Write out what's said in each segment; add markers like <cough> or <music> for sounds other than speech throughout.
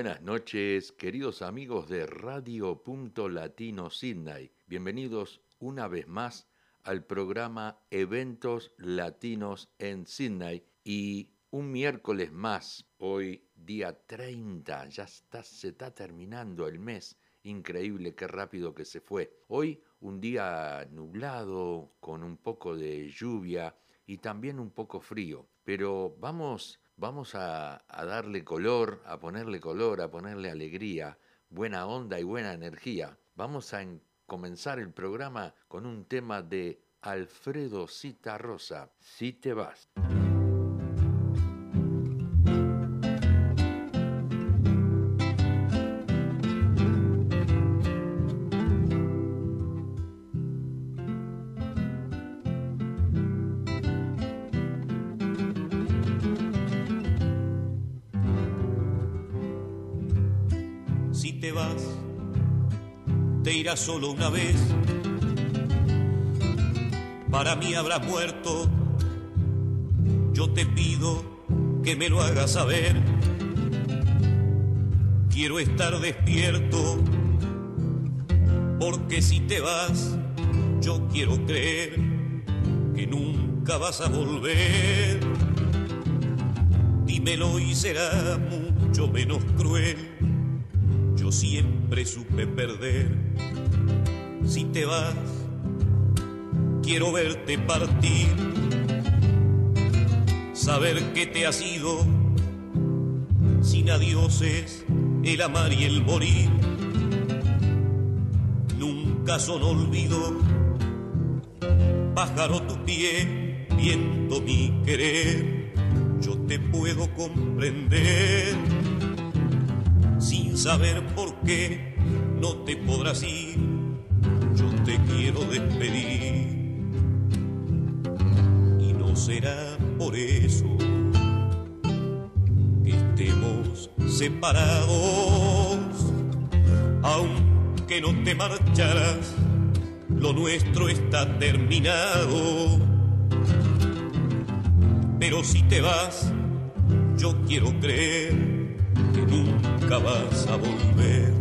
Buenas noches, queridos amigos de Radio Punto Latino Sydney. Bienvenidos una vez más al programa Eventos Latinos en Sydney y un miércoles más, hoy día 30, ya está, se está terminando el mes. Increíble, qué rápido que se fue. Hoy un día nublado, con un poco de lluvia y también un poco frío. Pero vamos vamos a, darle color, a ponerle color, a ponerle alegría, buena onda y buena energía. Vamos a comenzar el programa con un tema de Alfredo Cita Rosa, Si te vas. Irá solo una vez. Para mí habrás muerto. Yo te pido que me lo hagas saber. Quiero estar despierto. Porque si te vas, yo quiero creer que nunca vas a volver. Dímelo y será mucho menos cruel siempre supe perder. Si te vas, quiero verte partir, saber que te has ido, sin adioses, el amar y el morir. Nunca son olvido, pájaro tu pie, viento mi querer, yo te puedo comprender saber por qué no te podrás ir, yo te quiero despedir. Y no será por eso que estemos separados, aunque no te marcharás, lo nuestro está terminado. Pero si te vas, yo quiero creer que nunca vas a volver.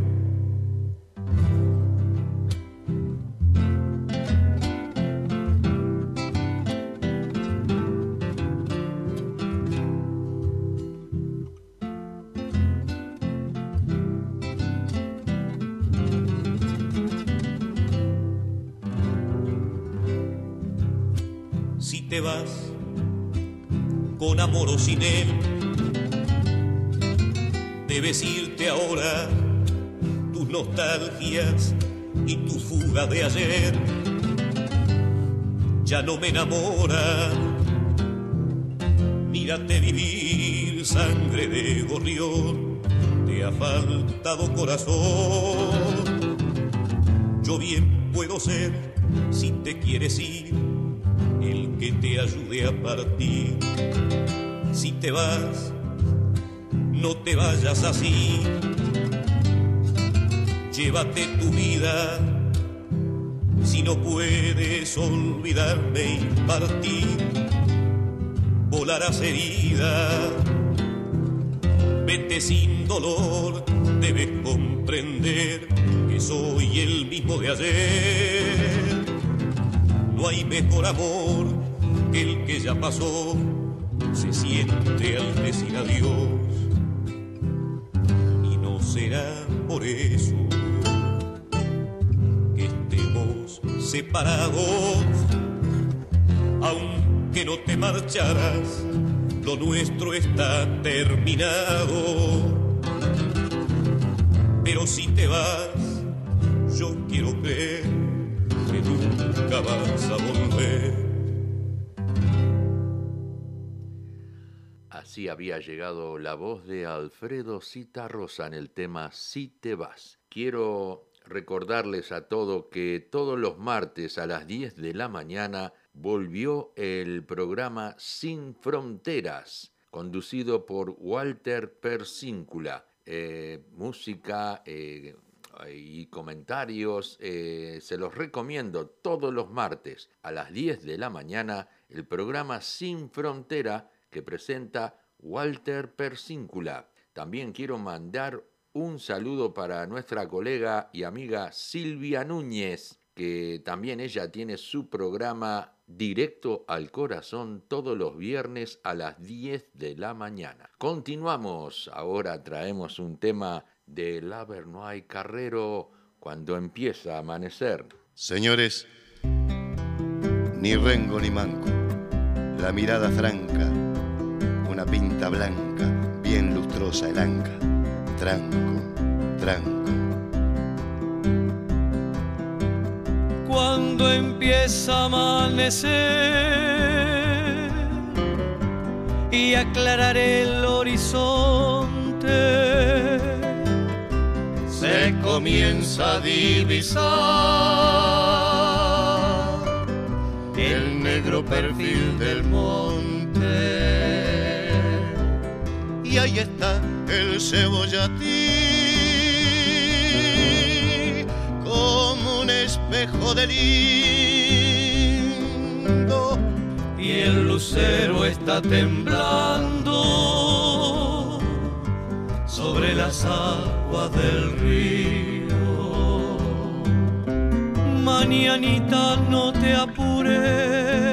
Si te vas con amor o sin él, debes irte ahora, tus nostalgias y tu fuga de ayer ya no me enamora. Mírate vivir, sangre de gorrión, te ha faltado corazón. Yo bien puedo ser, si te quieres ir, el que te ayude a partir. Si te vas, no te vayas así. Llévate tu vida si no puedes olvidarme y partir. Volarás herida, vete sin dolor, debes comprender que soy el mismo de ayer. No hay mejor amor que el que ya pasó, se siente al decir adiós será por eso que estemos separados, aunque no te marcharás, lo nuestro está terminado. Pero si te vas, yo quiero creer que nunca vas a volver. Así había llegado la voz de Alfredo Rosa en el tema Si te vas. Quiero recordarles a todos que todos los martes a las 10 de la mañana volvió el programa Sin Fronteras, conducido por Walter Persíncula. Eh, música eh, y comentarios, eh, se los recomiendo todos los martes a las 10 de la mañana el programa Sin Frontera que presenta Walter Persíncula. También quiero mandar un saludo para nuestra colega y amiga Silvia Núñez, que también ella tiene su programa directo al corazón todos los viernes a las 10 de la mañana. Continuamos, ahora traemos un tema de Lavernoy Carrero cuando empieza a amanecer. Señores, ni rengo ni manco, la mirada franca, una pinta blanca, bien lustrosa el anca, tranco, tranco. Cuando empieza a amanecer y aclarar el horizonte, se comienza a divisar el negro perfil del monte. Y ahí está el cebollatí como un espejo de lindo. Y el lucero está temblando sobre las aguas del río mañanita, no te apures.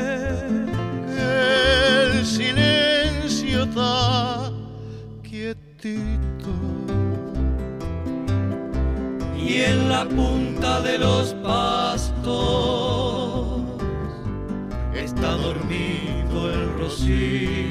Y en la punta de los pastos está dormido el rocío.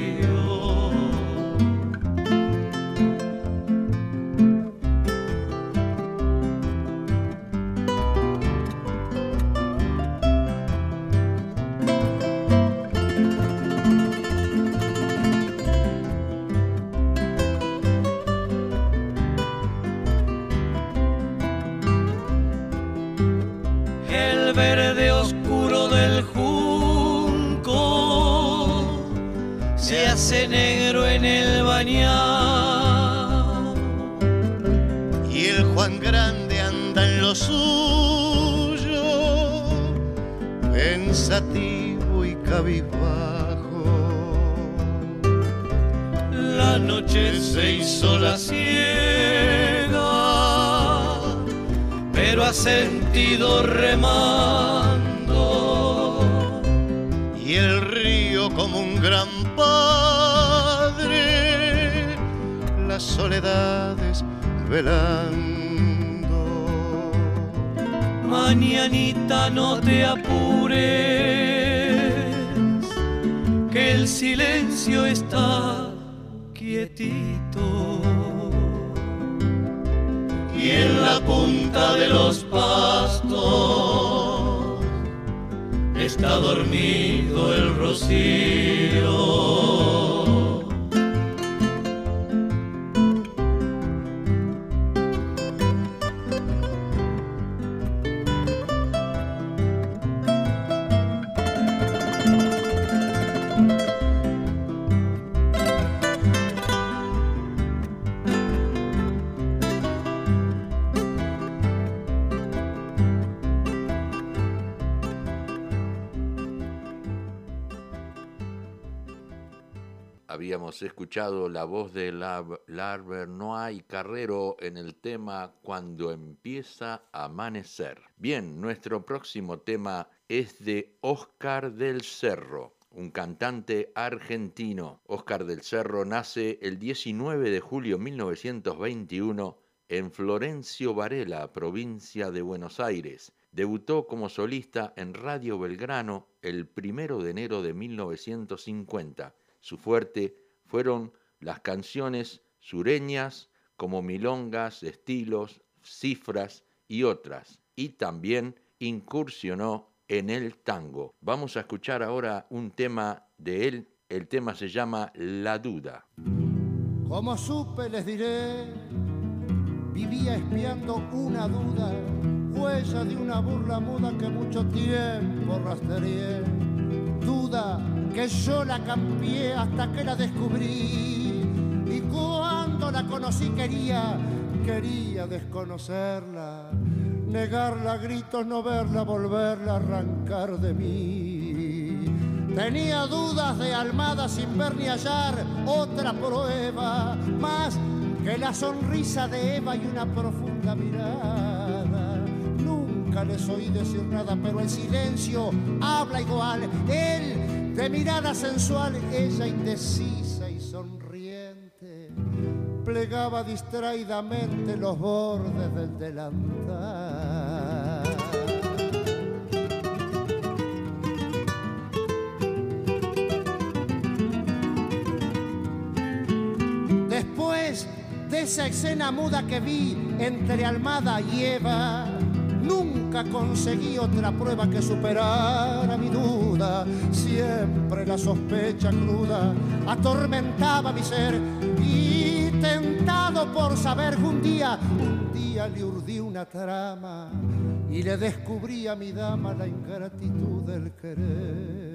Hizo la ciega, pero ha sentido remando. Y el río como un gran padre, las soledades velando. Mañanita, no te apures, que el silencio está Y en la punta de los pastos está dormido el rocío. La voz de Larvernois Carrero en el tema Cuando empieza a amanecer. Bien, nuestro próximo tema es de Oscar del Cerro, un cantante argentino. Oscar del Cerro nace el 19 de julio de 1921 en Florencio Varela, provincia de Buenos Aires. Debutó como solista en Radio Belgrano el 1 de enero de 1950. Su fuerte fueron las canciones sureñas como milongas, estilos, cifras y otras. Y también incursionó en el tango. Vamos a escuchar ahora un tema de él. El tema se llama La Duda. Como supe les diré, vivía espiando una duda, huella de una burla muda que mucho tiempo rastreé. Que yo la cambié hasta que la descubrí. Y cuando la conocí quería, quería desconocerla, negarla a gritos, no verla, volverla a arrancar de mí. Tenía dudas de Almada sin ver ni hallar otra prueba, más que la sonrisa de Eva y una profunda mirada. Nunca les oí decir nada, pero el silencio habla igual. Él de mirada sensual, ella indecisa y sonriente, plegaba distraídamente los bordes del delantal. de esa escena muda que vi entre Almada y Eva, nunca conseguí otra prueba que superara mi duda. Siempre la sospecha cruda atormentaba mi ser y tentado por saber un día, un día le urdí una trama y le descubrí a mi dama la ingratitud del querer.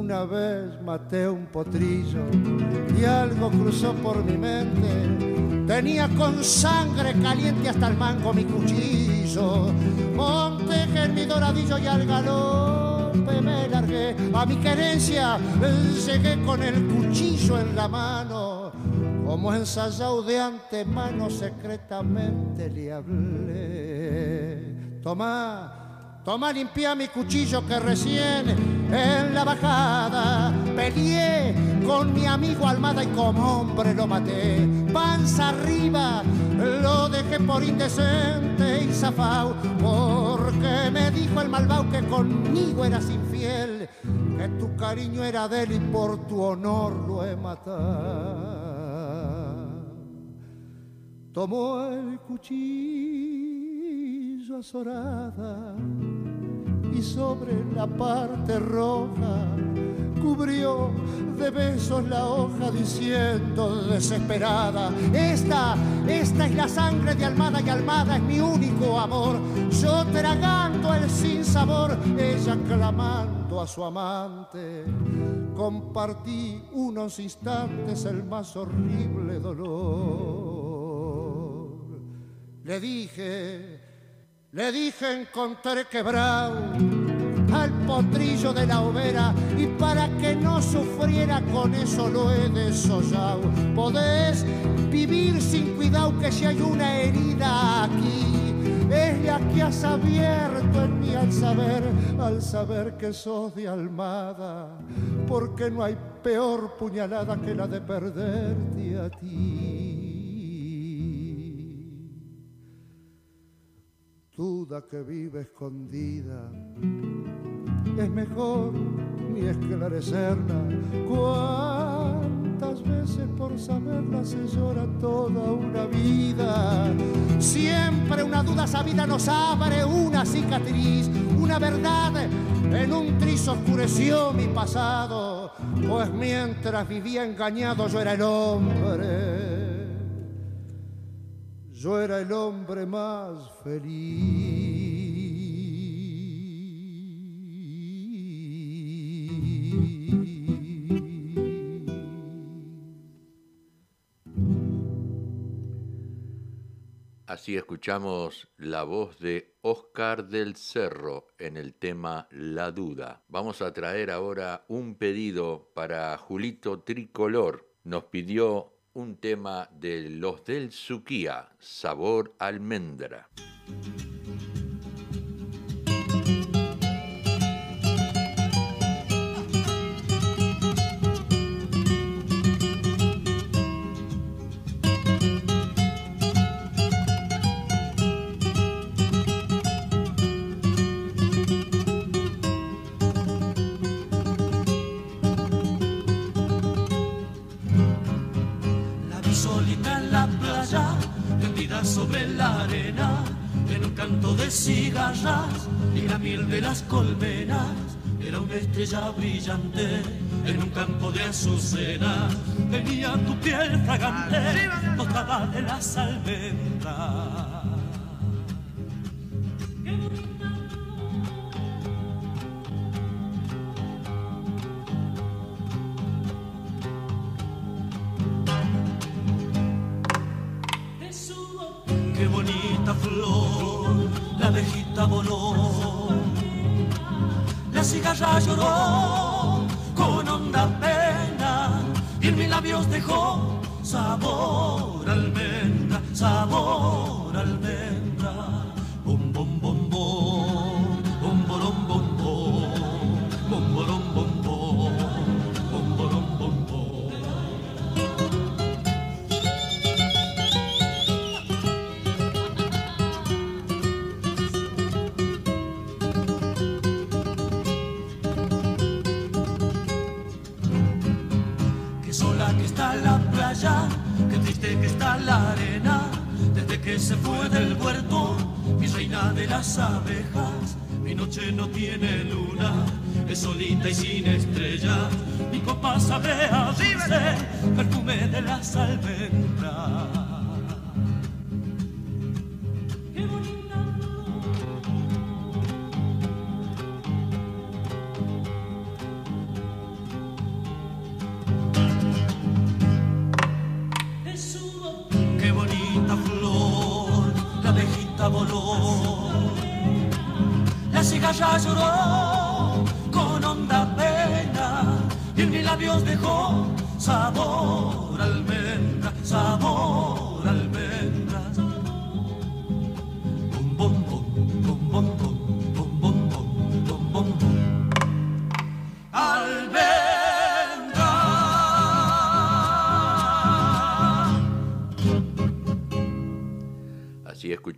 Una vez maté un potrillo y algo cruzó por mi mente. Tenía con sangre caliente hasta el mango mi cuchillo. Monté en mi doradillo y al galope me largué. A mi querencia llegué con el cuchillo en la mano. Como ensayado de antemano secretamente le hablé. Tomá Toma, limpia mi cuchillo que recién en la bajada peleé con mi amigo Almada y como hombre lo maté. Panza arriba lo dejé por indecente y zafao porque me dijo el malvao que conmigo eras infiel, que tu cariño era de él y por tu honor lo he matado. Tomó el cuchillo azorada y sobre la parte roja cubrió de besos la hoja diciendo desesperada, esta, esta es la sangre de Almada y Almada es mi único amor, yo tragando el sinsabor, ella clamando a su amante, compartí unos instantes el más horrible dolor. Le dije, le dije encontré quebrado al potrillo de la hoguera y para que no sufriera con eso lo he desollado. Podés vivir sin cuidado que si hay una herida aquí, es la que has abierto en mí al saber, al saber que sos de almada, porque no hay peor puñalada que la de perderte a ti. Duda que vive escondida. Es mejor ni esclarecerla. Cuántas veces por saberla se llora toda una vida. Siempre una duda sabida nos abre una cicatriz, una verdad. En un tris oscureció mi pasado, pues mientras vivía engañado yo era el hombre yo era el hombre más feliz. Así escuchamos la voz de Oscar del Cerro en el tema La Duda. Vamos a traer ahora un pedido para Julito Tricolor. Nos pidió un tema de los del Suquía, sabor almendra. De azucenas. Venía tu piel fragante, tostada de las almendras. Qué sola que está la playa, qué triste que está la arena. Desde que se fue del huerto, mi reina de las abejas, mi noche no tiene luna, es solita y sin estrella. Mi copa sabe a perfume de las almendras. 주로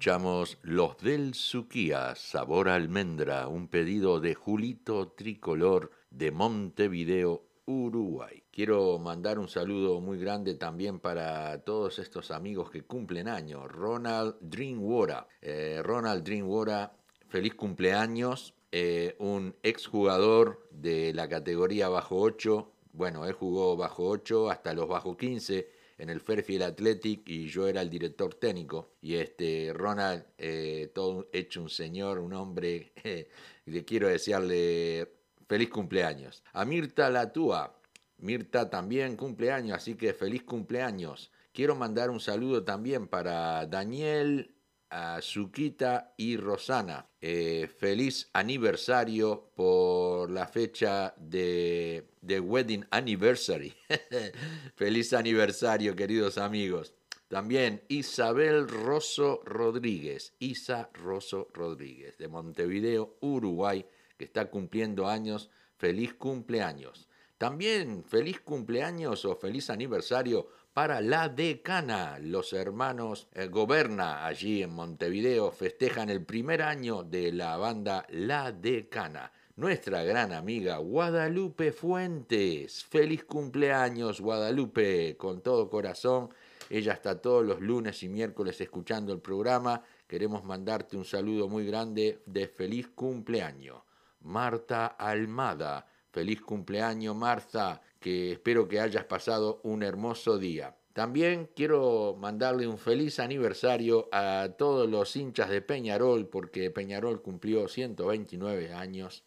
escuchamos Los del Suquía, Sabor Almendra, un pedido de Julito Tricolor de Montevideo, Uruguay. Quiero mandar un saludo muy grande también para todos estos amigos que cumplen años. Ronald Dreamwater. Eh, Ronald Dreamwater, feliz cumpleaños. Eh, un exjugador de la categoría bajo 8. Bueno, él jugó bajo 8 hasta los bajo 15 en el Fairfield Athletic y yo era el director técnico. Y este Ronald, eh, todo hecho un señor, un hombre, <laughs> le quiero desearle feliz cumpleaños. A Mirta Latúa, Mirta también cumpleaños, así que feliz cumpleaños. Quiero mandar un saludo también para Daniel, a Suquita y Rosana. Eh, feliz aniversario por la fecha de, de Wedding Anniversary. <laughs> feliz aniversario, queridos amigos. También Isabel Rosso Rodríguez, Isa Rosso Rodríguez, de Montevideo, Uruguay, que está cumpliendo años. Feliz cumpleaños. También feliz cumpleaños o feliz aniversario para la decana. Los hermanos eh, Goberna allí en Montevideo festejan el primer año de la banda La Decana. Nuestra gran amiga Guadalupe Fuentes. Feliz cumpleaños Guadalupe, con todo corazón. Ella está todos los lunes y miércoles escuchando el programa. Queremos mandarte un saludo muy grande de feliz cumpleaños. Marta Almada. Feliz cumpleaños Marta, que espero que hayas pasado un hermoso día. También quiero mandarle un feliz aniversario a todos los hinchas de Peñarol, porque Peñarol cumplió 129 años.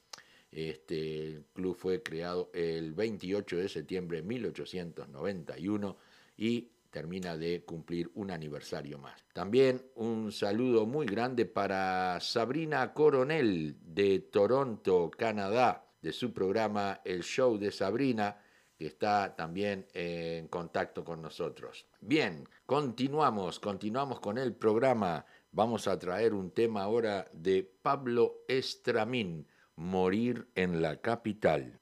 Este club fue creado el 28 de septiembre de 1891 y termina de cumplir un aniversario más. También un saludo muy grande para Sabrina Coronel de Toronto, Canadá, de su programa El Show de Sabrina, que está también en contacto con nosotros. Bien, continuamos, continuamos con el programa. Vamos a traer un tema ahora de Pablo Estramín, Morir en la capital.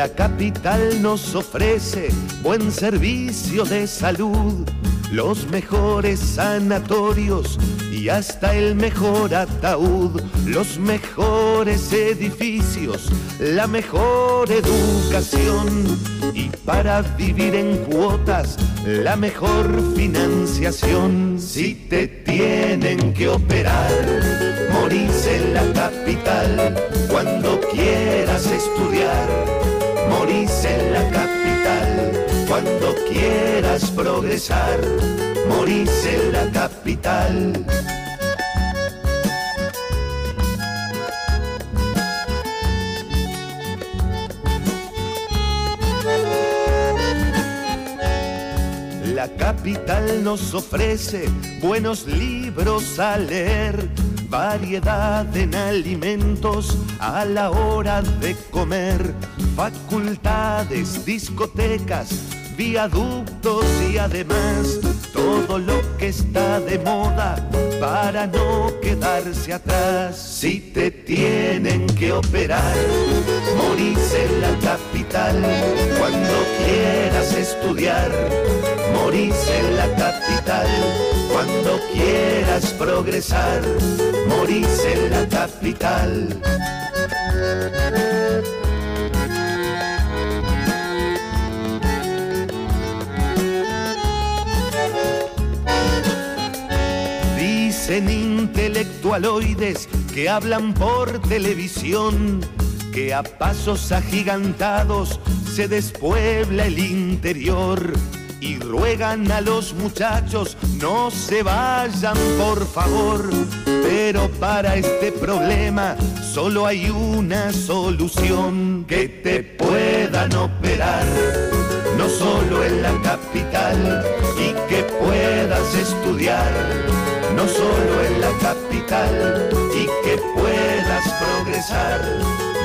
La capital nos ofrece buen servicio de salud, los mejores sanatorios y hasta el mejor ataúd, los mejores edificios, la mejor educación y para vivir en cuotas la mejor financiación. Si te tienen que operar, morís en la capital cuando quieras estudiar cuando quieras progresar, morís en la capital. La capital nos ofrece buenos libros a leer, variedad en alimentos a la hora de comer, facultades, discotecas, viaductos y además todo lo que está de moda para no quedarse atrás. Si te tienen que operar, morís en la capital. Cuando quieras estudiar, morís en la capital. Cuando quieras progresar, morís en la capital. En intelectualoides que hablan por televisión que a pasos agigantados se despuebla el interior y ruegan a los muchachos no se vayan por favor. Pero para este problema solo hay una solución que te puedan operar, solo en la capital y que puedas estudiar no solo en la capital y que puedas progresar,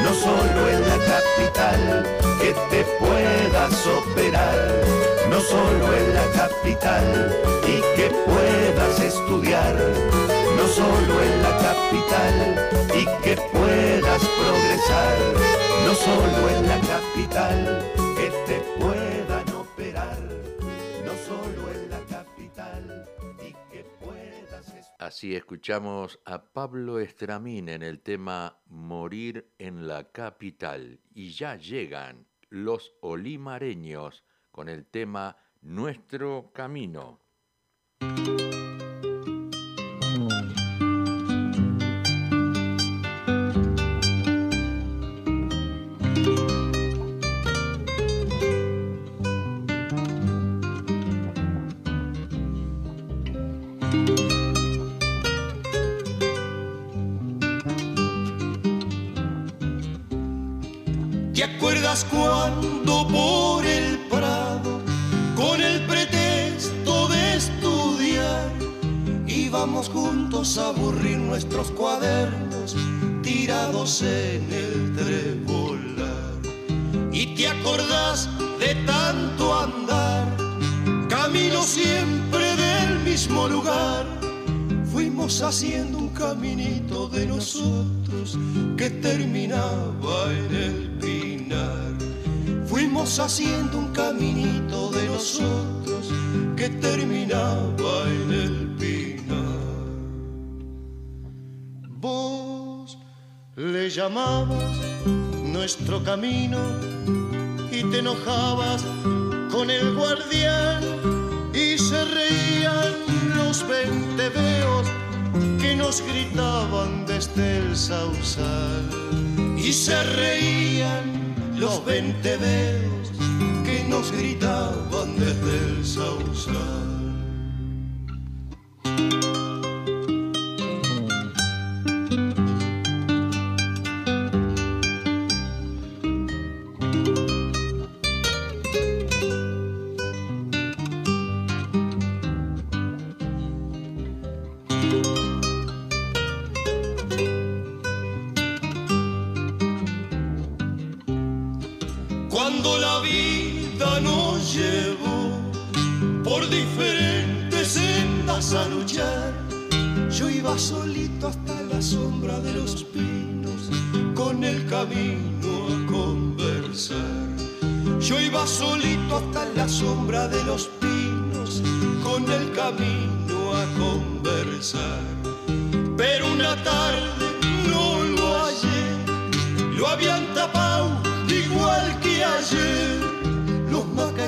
no solo en la capital, que te puedas operar, no solo en la capital y que puedas estudiar, no solo en la capital y que puedas progresar, no solo en la capital, que te puedan Así escuchamos a Pablo Estramín en el tema Morir en la capital y ya llegan los olimareños con el tema Nuestro Camino. Cuando por el prado, con el pretexto de estudiar, íbamos juntos a aburrir nuestros cuadernos tirados en el trebolar? Y te acordás Fuimos haciendo un caminito de nosotros que terminaba en el Fuimos haciendo un caminito de nosotros que terminaba en el pinar. Vos le llamabas nuestro camino y te enojabas con el guardián y se reían los venteveos que nos gritaban desde el sausal y se reían los venteveos que nos gritaban desde el sausal.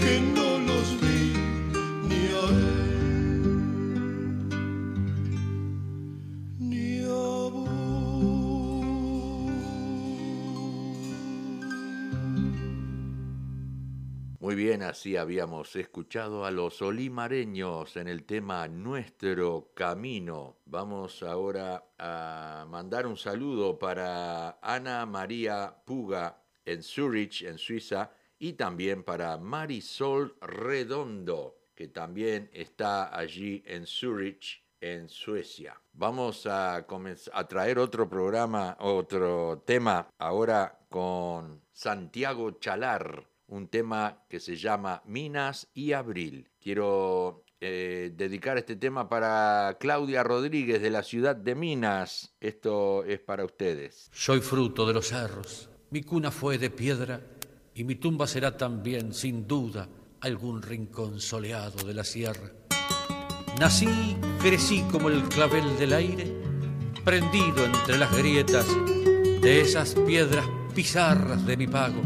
que no los vi ni a él ni a vos. Muy bien, así habíamos escuchado a los olimareños en el tema Nuestro Camino. Vamos ahora a mandar un saludo para Ana María Puga en Zurich, en Suiza, y también para Marisol Redondo, que también está allí en Zurich, en Suecia. Vamos a, a traer otro programa, otro tema ahora con Santiago Chalar, un tema que se llama Minas y Abril. Quiero eh, dedicar este tema para Claudia Rodríguez de la ciudad de Minas. Esto es para ustedes. Soy fruto de los cerros, mi cuna fue de piedra y mi tumba será también, sin duda, algún rincón soleado de la sierra. Nací, crecí como el clavel del aire, prendido entre las grietas de esas piedras pizarras de mi pago,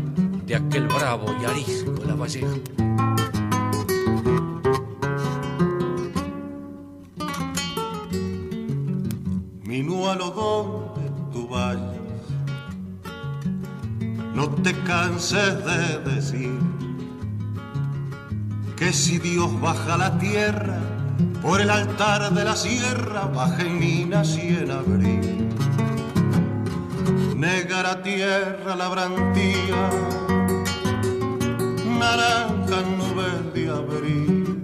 de aquel bravo y arisco Lavallejo. Minualo donde tú vayas, no te canses de decir que si Dios baja la tierra, por el altar de la sierra baja en minas y en abril. Negra tierra la brantía, naranja nubes de abril,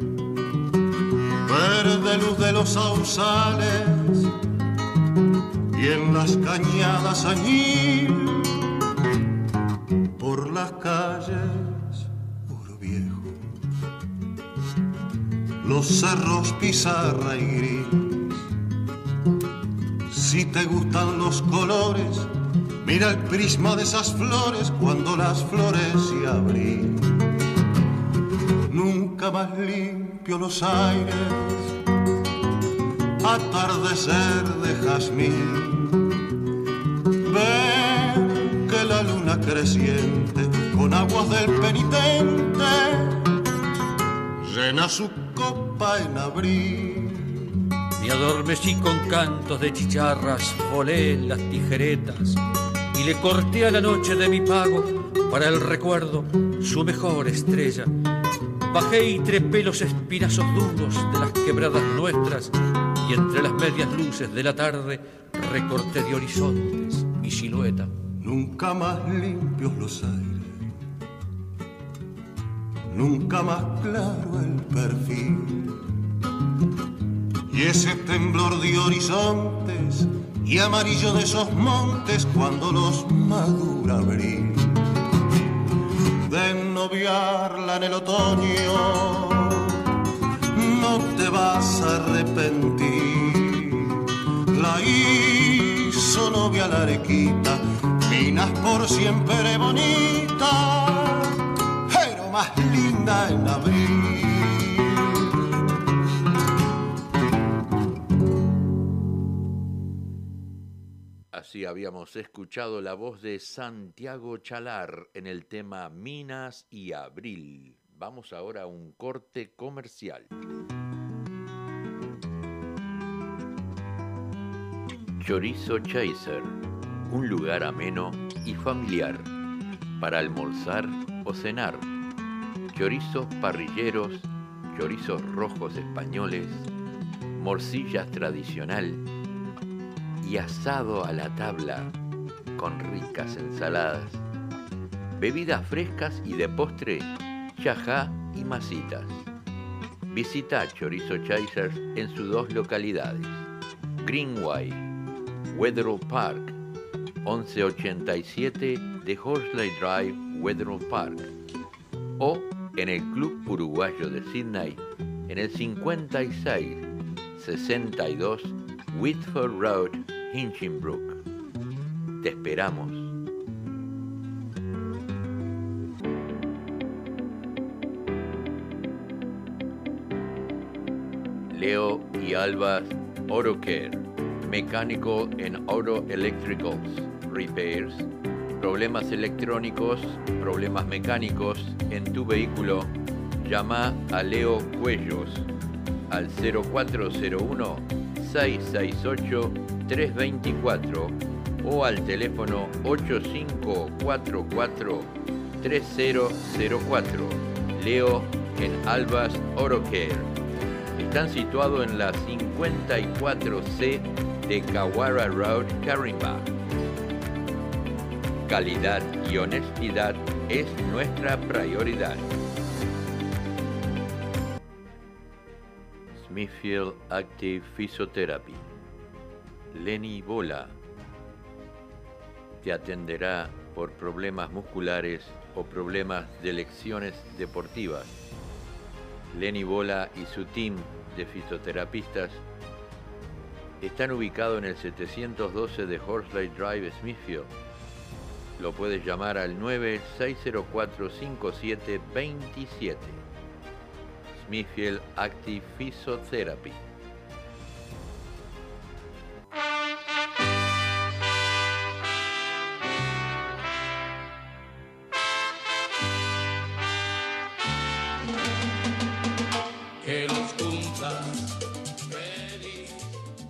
verde luz de los sausales y en las cañadas añil por las calles oro viejo. Los cerros pizarra y gris. Si te gustan los colores mira el prisma de esas flores cuando las flores se abren. Nunca más limpio los aires atardecer de jazmín. Creciente con aguas del penitente llena su copa en abril. Me adormecí con cantos de chicharras, volé las tijeretas y le corté a la noche de mi pago para el recuerdo su mejor estrella. Bajé y trepé los espinazos duros de las quebradas nuestras y entre las medias luces de la tarde recorté de horizontes mi silueta. Nunca más limpios los aires, nunca más claro el perfil. Y ese temblor de horizontes y amarillo de esos montes cuando los madura abril. De noviarla en el otoño no te vas a arrepentir. La hizo novia la arequita, minas por siempre bonita, pero más linda en abril. Así habíamos escuchado la voz de Santiago Chalar en el tema Minas y Abril. Vamos ahora a un corte comercial. Chorizo Chaser, un lugar ameno y familiar para almorzar o cenar. Chorizos parrilleros, chorizos rojos españoles, morcillas tradicional y asado a la tabla con ricas ensaladas, bebidas frescas y de postre, chajá y masitas. Visita Chorizo Chasers en sus dos localidades, Greenway, Wetherill Park, 1187 de Horsley Drive, Wetherill Park, o en el Club Uruguayo de Sydney en el 56 62 Whitford Road, Hinchinbrook. Te esperamos. Leo y Alba Auto Care, mecánico en Auto Electricals, Repairs, Problemas electrónicos, problemas mecánicos en tu vehículo, llama a Leo Cuellos al 0401 668 324 o al teléfono 8544 3004. Leo en Albas Orocare. Están situados en la 54C de Kawara Road, Carimba. Calidad y honestidad es nuestra prioridad. Smithfield Active Physiotherapy. Lenny Bola te atenderá por problemas musculares o problemas de lecciones deportivas. Lenny Bola y su team de fisioterapistas están ubicados en el 712 de Horsley Drive, Smithfield. Lo puedes llamar al 96045727. Smithfield Active Physiotherapy.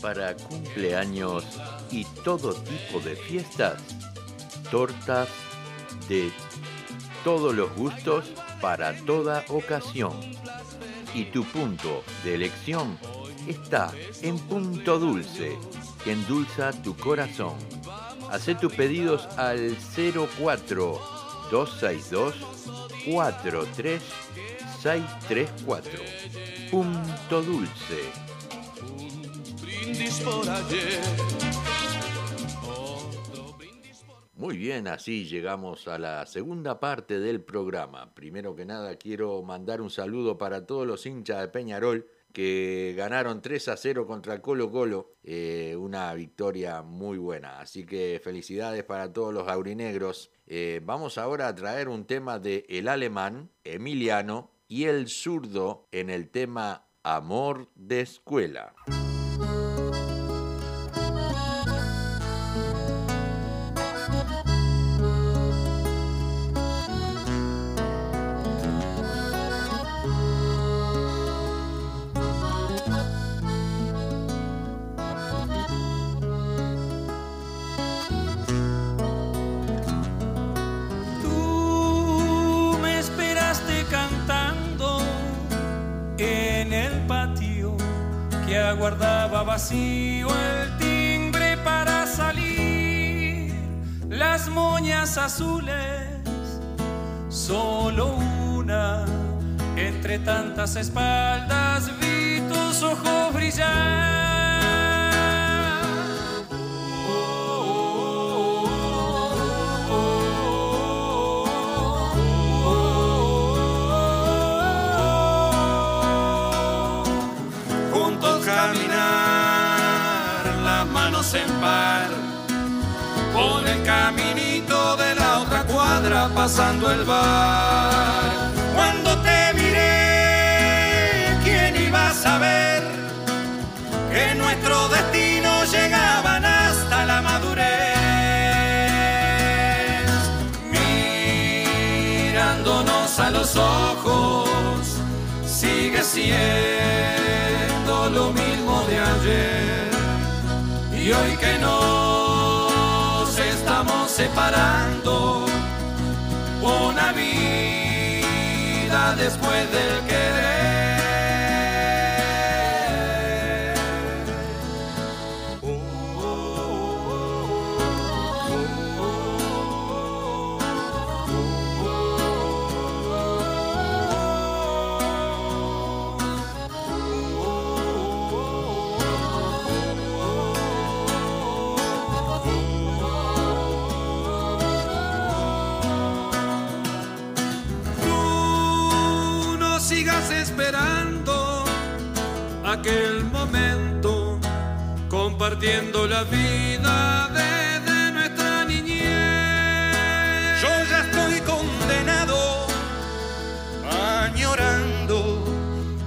para cumpleaños y todo tipo de fiestas. Tortas de todos los gustos para toda ocasión. Y tu punto de elección está en Punto Dulce, que endulza tu corazón. Haz tus pedidos al 04 262 43634. Punto Dulce muy bien, así llegamos a la segunda parte del programa. Primero que nada quiero mandar un saludo para todos los hinchas de Peñarol que ganaron 3 a 0 contra Colo Colo, eh, una victoria muy buena. Así que felicidades para todos los aurinegros. Eh, vamos ahora a traer un tema de el alemán, Emiliano, y el zurdo en el tema Amor de Escuela. Vacío el timbre para salir, las moñas azules, solo una, entre tantas espaldas pasando el bar. Cuando te miré, ¿quién iba a saber que nuestro destino llegaban hasta la madurez? Mirándonos a los ojos, sigue siendo lo mismo de ayer. Y hoy que nos estamos separando, una vida después del querer. Aquel momento, compartiendo la vida desde nuestra niñez. Yo ya estoy condenado, añorando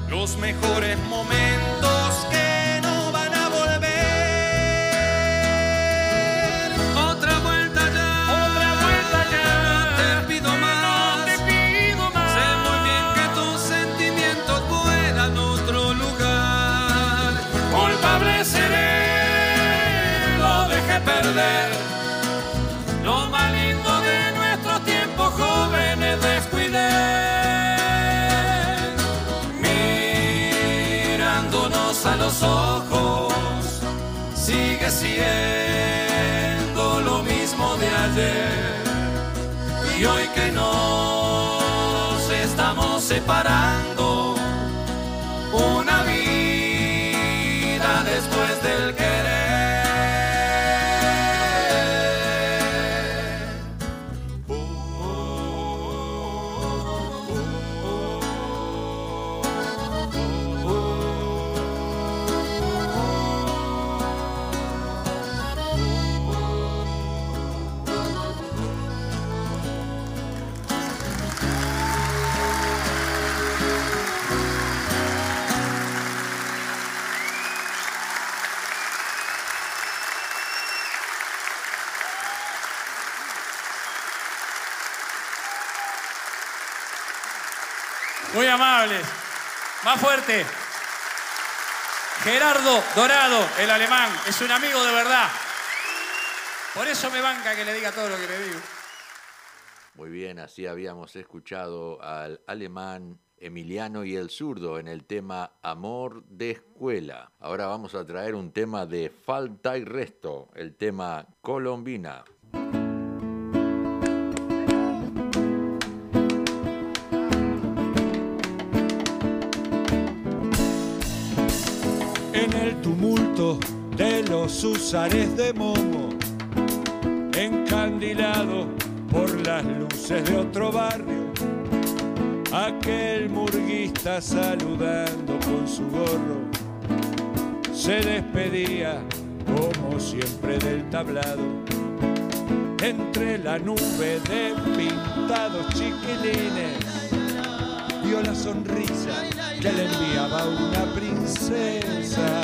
los mejores momentos A los ojos, sigue siendo lo mismo de ayer. Y hoy que nos estamos separando, una Más fuerte. Gerardo Dorado, el alemán, es un amigo de verdad. Por eso me banca que le diga todo lo que le digo. Muy bien, así habíamos escuchado al alemán Emiliano y el zurdo en el tema Amor de Escuela. Ahora vamos a traer un tema de Falta y Resto, el tema Colombina. De los usares de Momo, encandilado por las luces de otro barrio, aquel murguista saludando con su gorro, se despedía como siempre del tablado, entre la nube de pintados chiquilines vio la sonrisa que le enviaba una princesa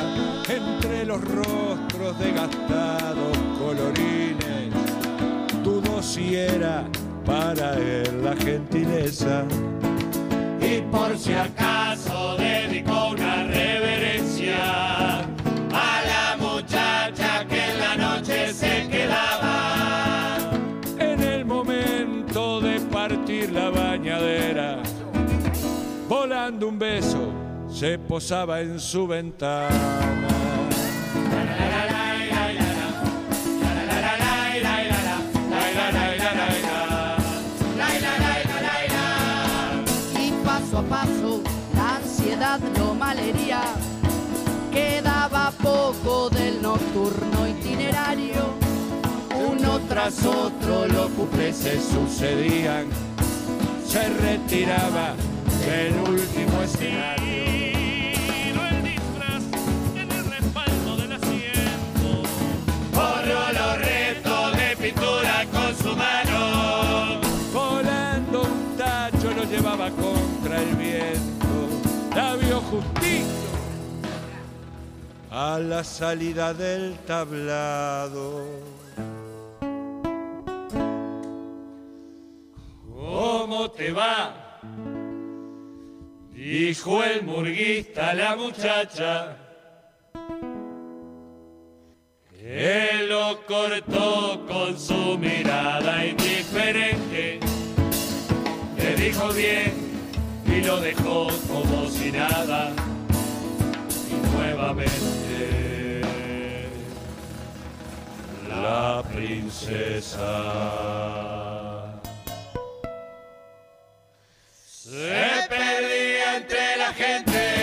entre los rostros de gastados colorines. Dudó si era para él la gentileza. Y por si acaso dedicó volando un beso, se posaba en su ventana. y paso a paso la ansiedad lo malería. Quedaba poco del nocturno itinerario. Uno tras otro los se sucedían, se retiraba del último escenario. el disfraz en el respaldo del asiento. Borró los restos de pintura con su mano. Volando un tacho lo llevaba contra el viento, la vio justito a la salida del tablado. ¿Cómo te va? Dijo el murguista la muchacha. Él lo cortó con su mirada indiferente. Le dijo bien y lo dejó como si nada. Y nuevamente la princesa. Se perdía entre la gente.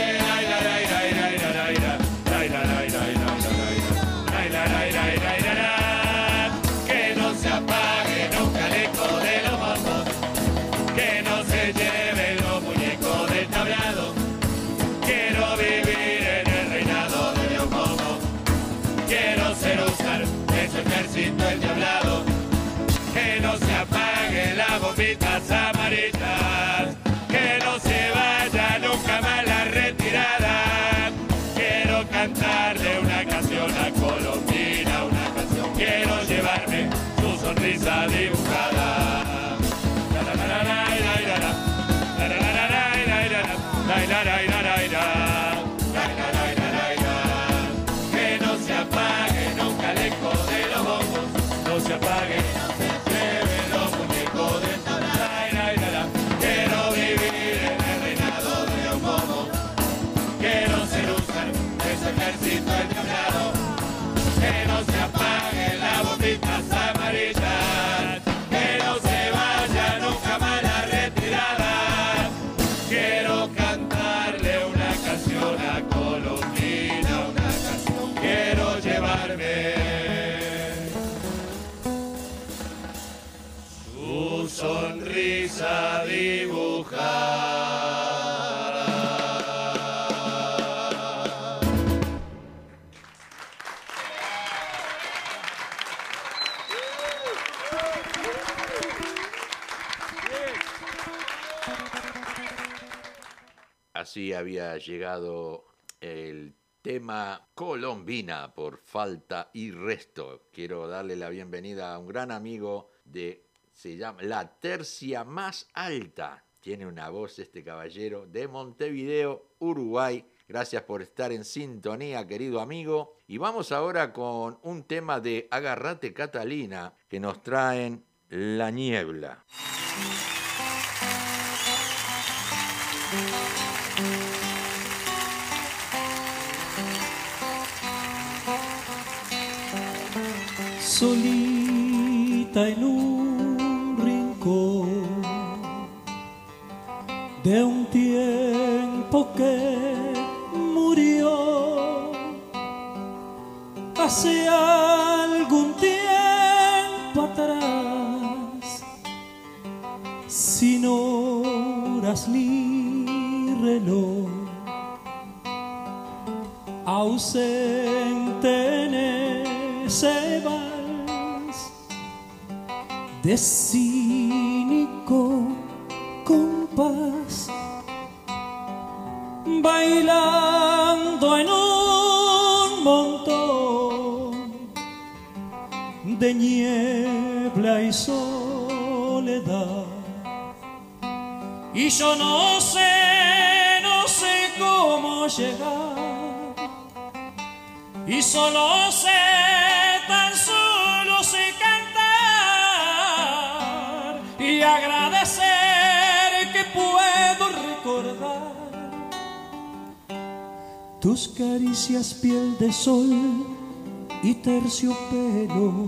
Así había llegado el tema Colombina por falta y resto. Quiero darle la bienvenida a un gran amigo de, se llama La Tercia Más Alta. Tiene una voz este caballero de Montevideo, Uruguay. Gracias por estar en sintonía, querido amigo. Y vamos ahora con un tema de Agarrate Catalina que nos traen La Niebla. Solita en un rincón de un tiempo que murió. Hace algún tiempo atrás sin horas ni reloj ausente en ese de cínico compás bailando en un montón de niebla y soledad. Y yo no sé, no sé cómo llegar y solo sé, caricias piel de sol y terciopelo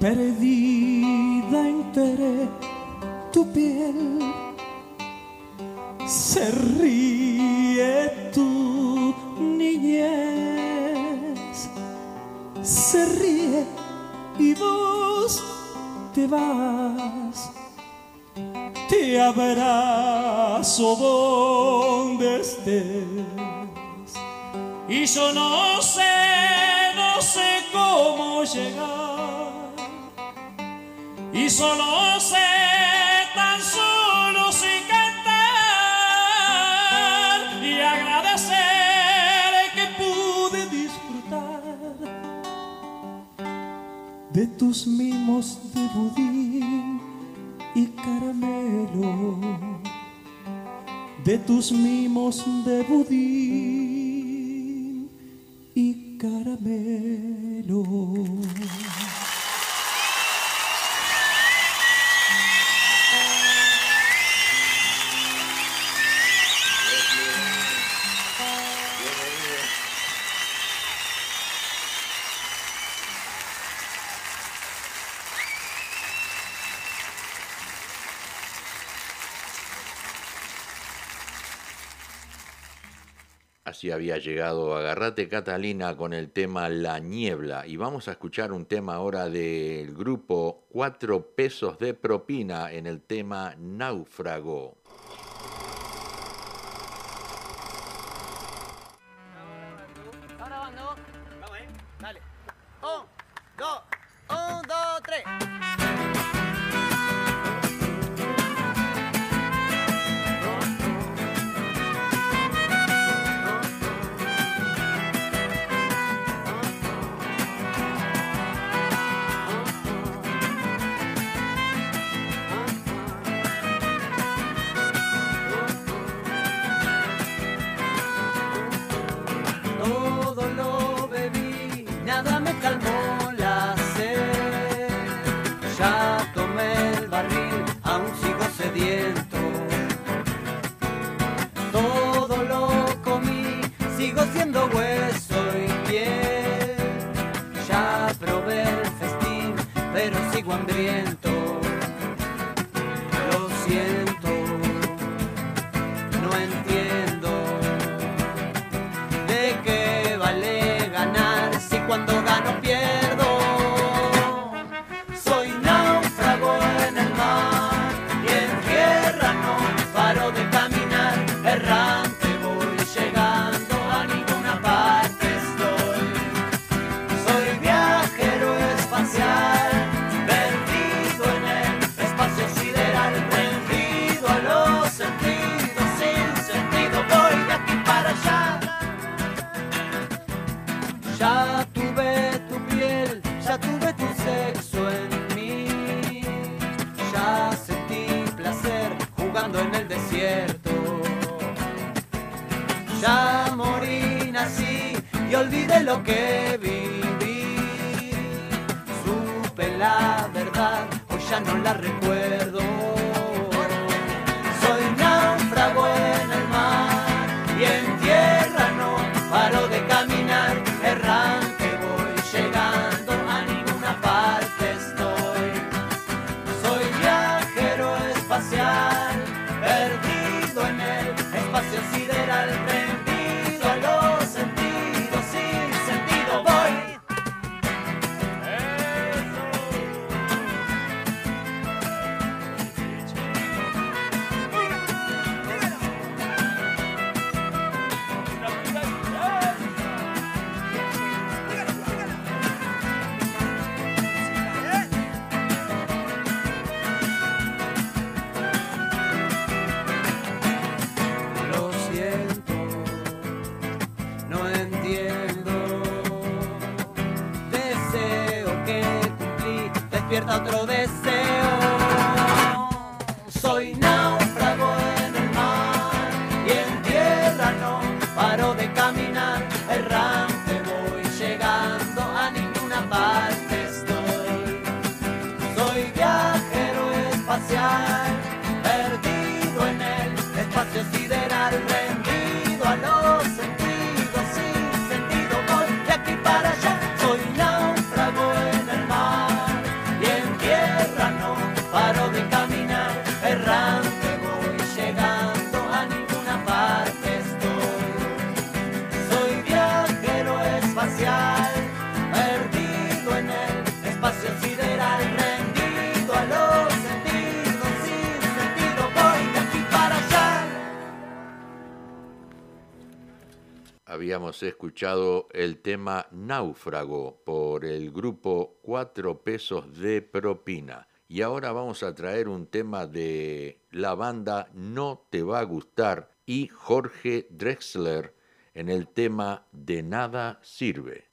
perdida entre tu piel se ríe tu niñez, se ríe y vos te vas. Te abrazo donde estés. Y yo no sé, no sé cómo llegar. Y solo sé, tan solo sé cantar y agradecer que pude disfrutar de tus mimos de caramelo, de tus mimos de budín y caramelo. Había llegado Agarrate Catalina con el tema La Niebla. Y vamos a escuchar un tema ahora del grupo Cuatro Pesos de Propina en el tema Náufrago. ya morí, nací y olvidé lo que viví. Supe la verdad, hoy ya no la recuerdo. habíamos escuchado el tema Náufrago por el grupo Cuatro Pesos de Propina. Y ahora vamos a traer un tema de la banda No Te Va a Gustar y Jorge Drexler en el tema De Nada Sirve.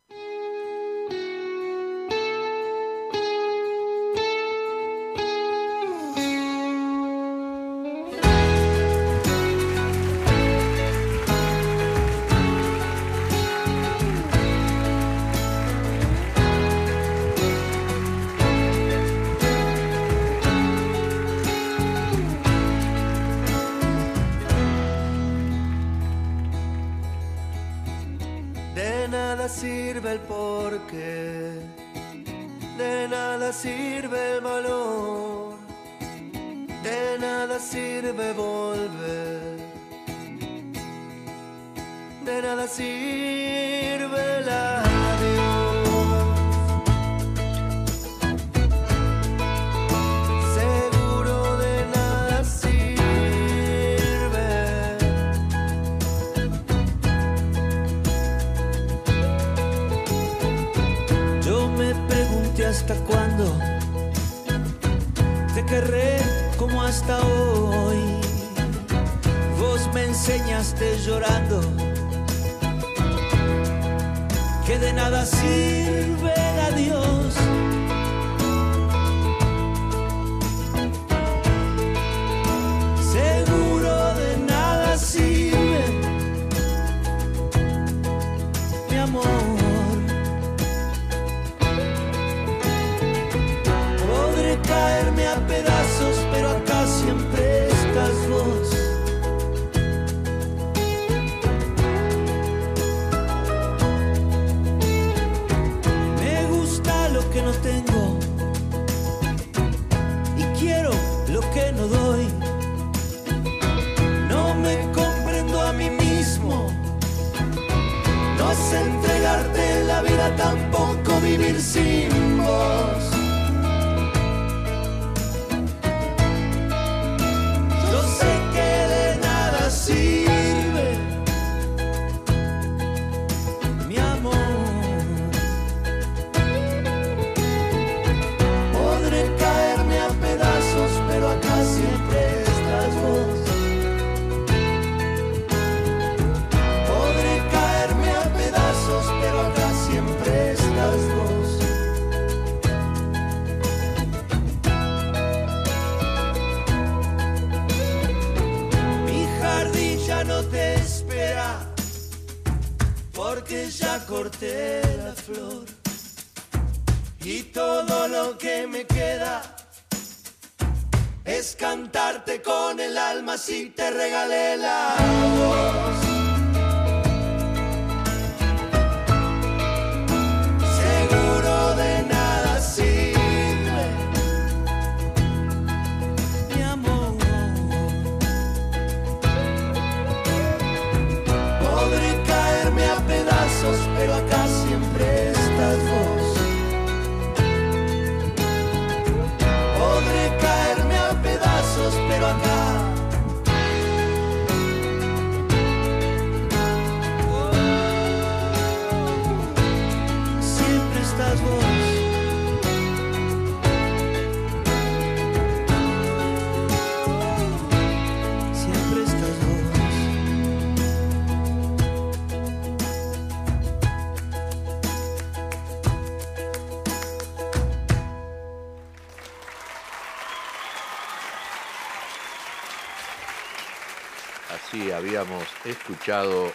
escuchado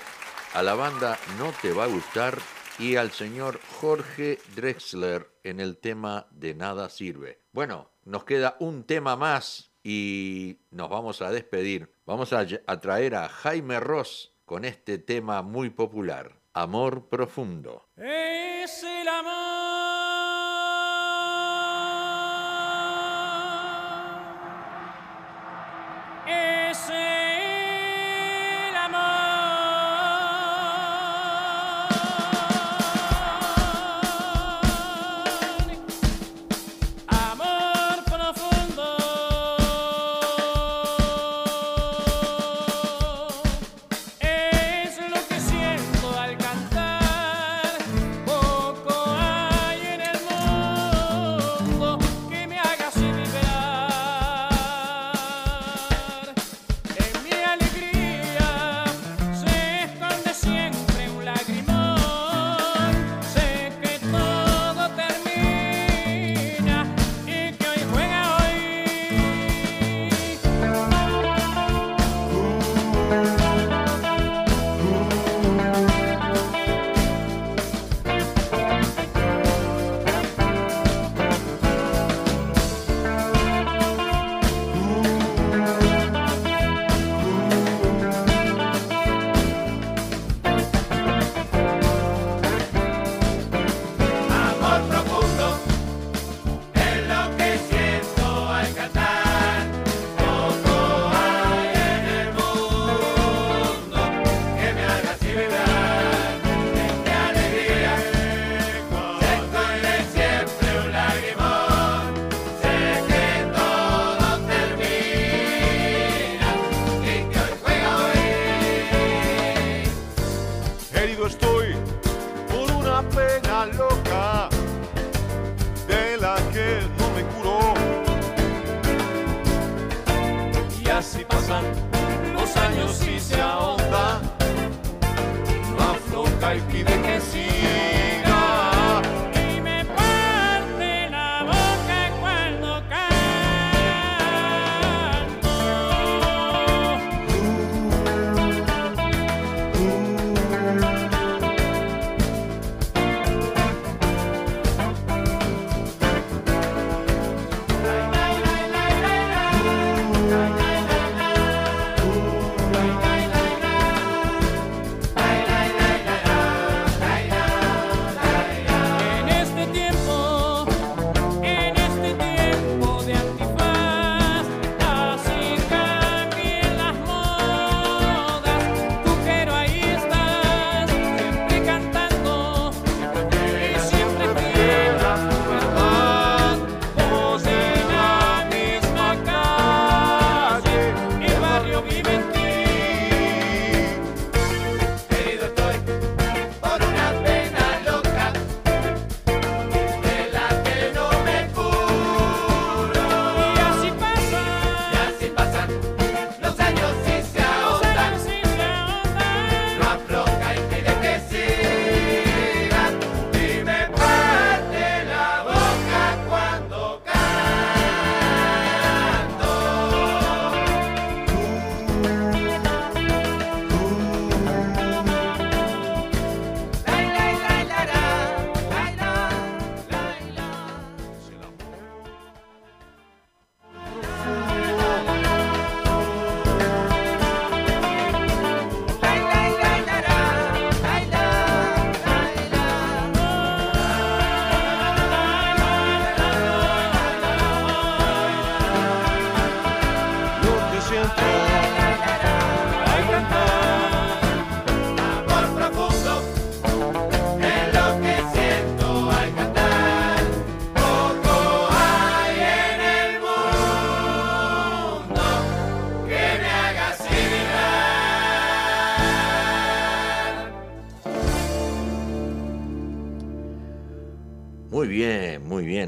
a la banda No Te Va a Gustar y al señor Jorge Drexler en el tema De Nada Sirve. Bueno, nos queda un tema más y nos vamos a despedir. Vamos a, traer a Jaime Ross con este tema muy popular, Amor Profundo. Es el amor. Es el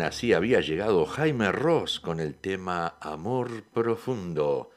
Así había llegado Jaime Ross con el tema Amor Profundo.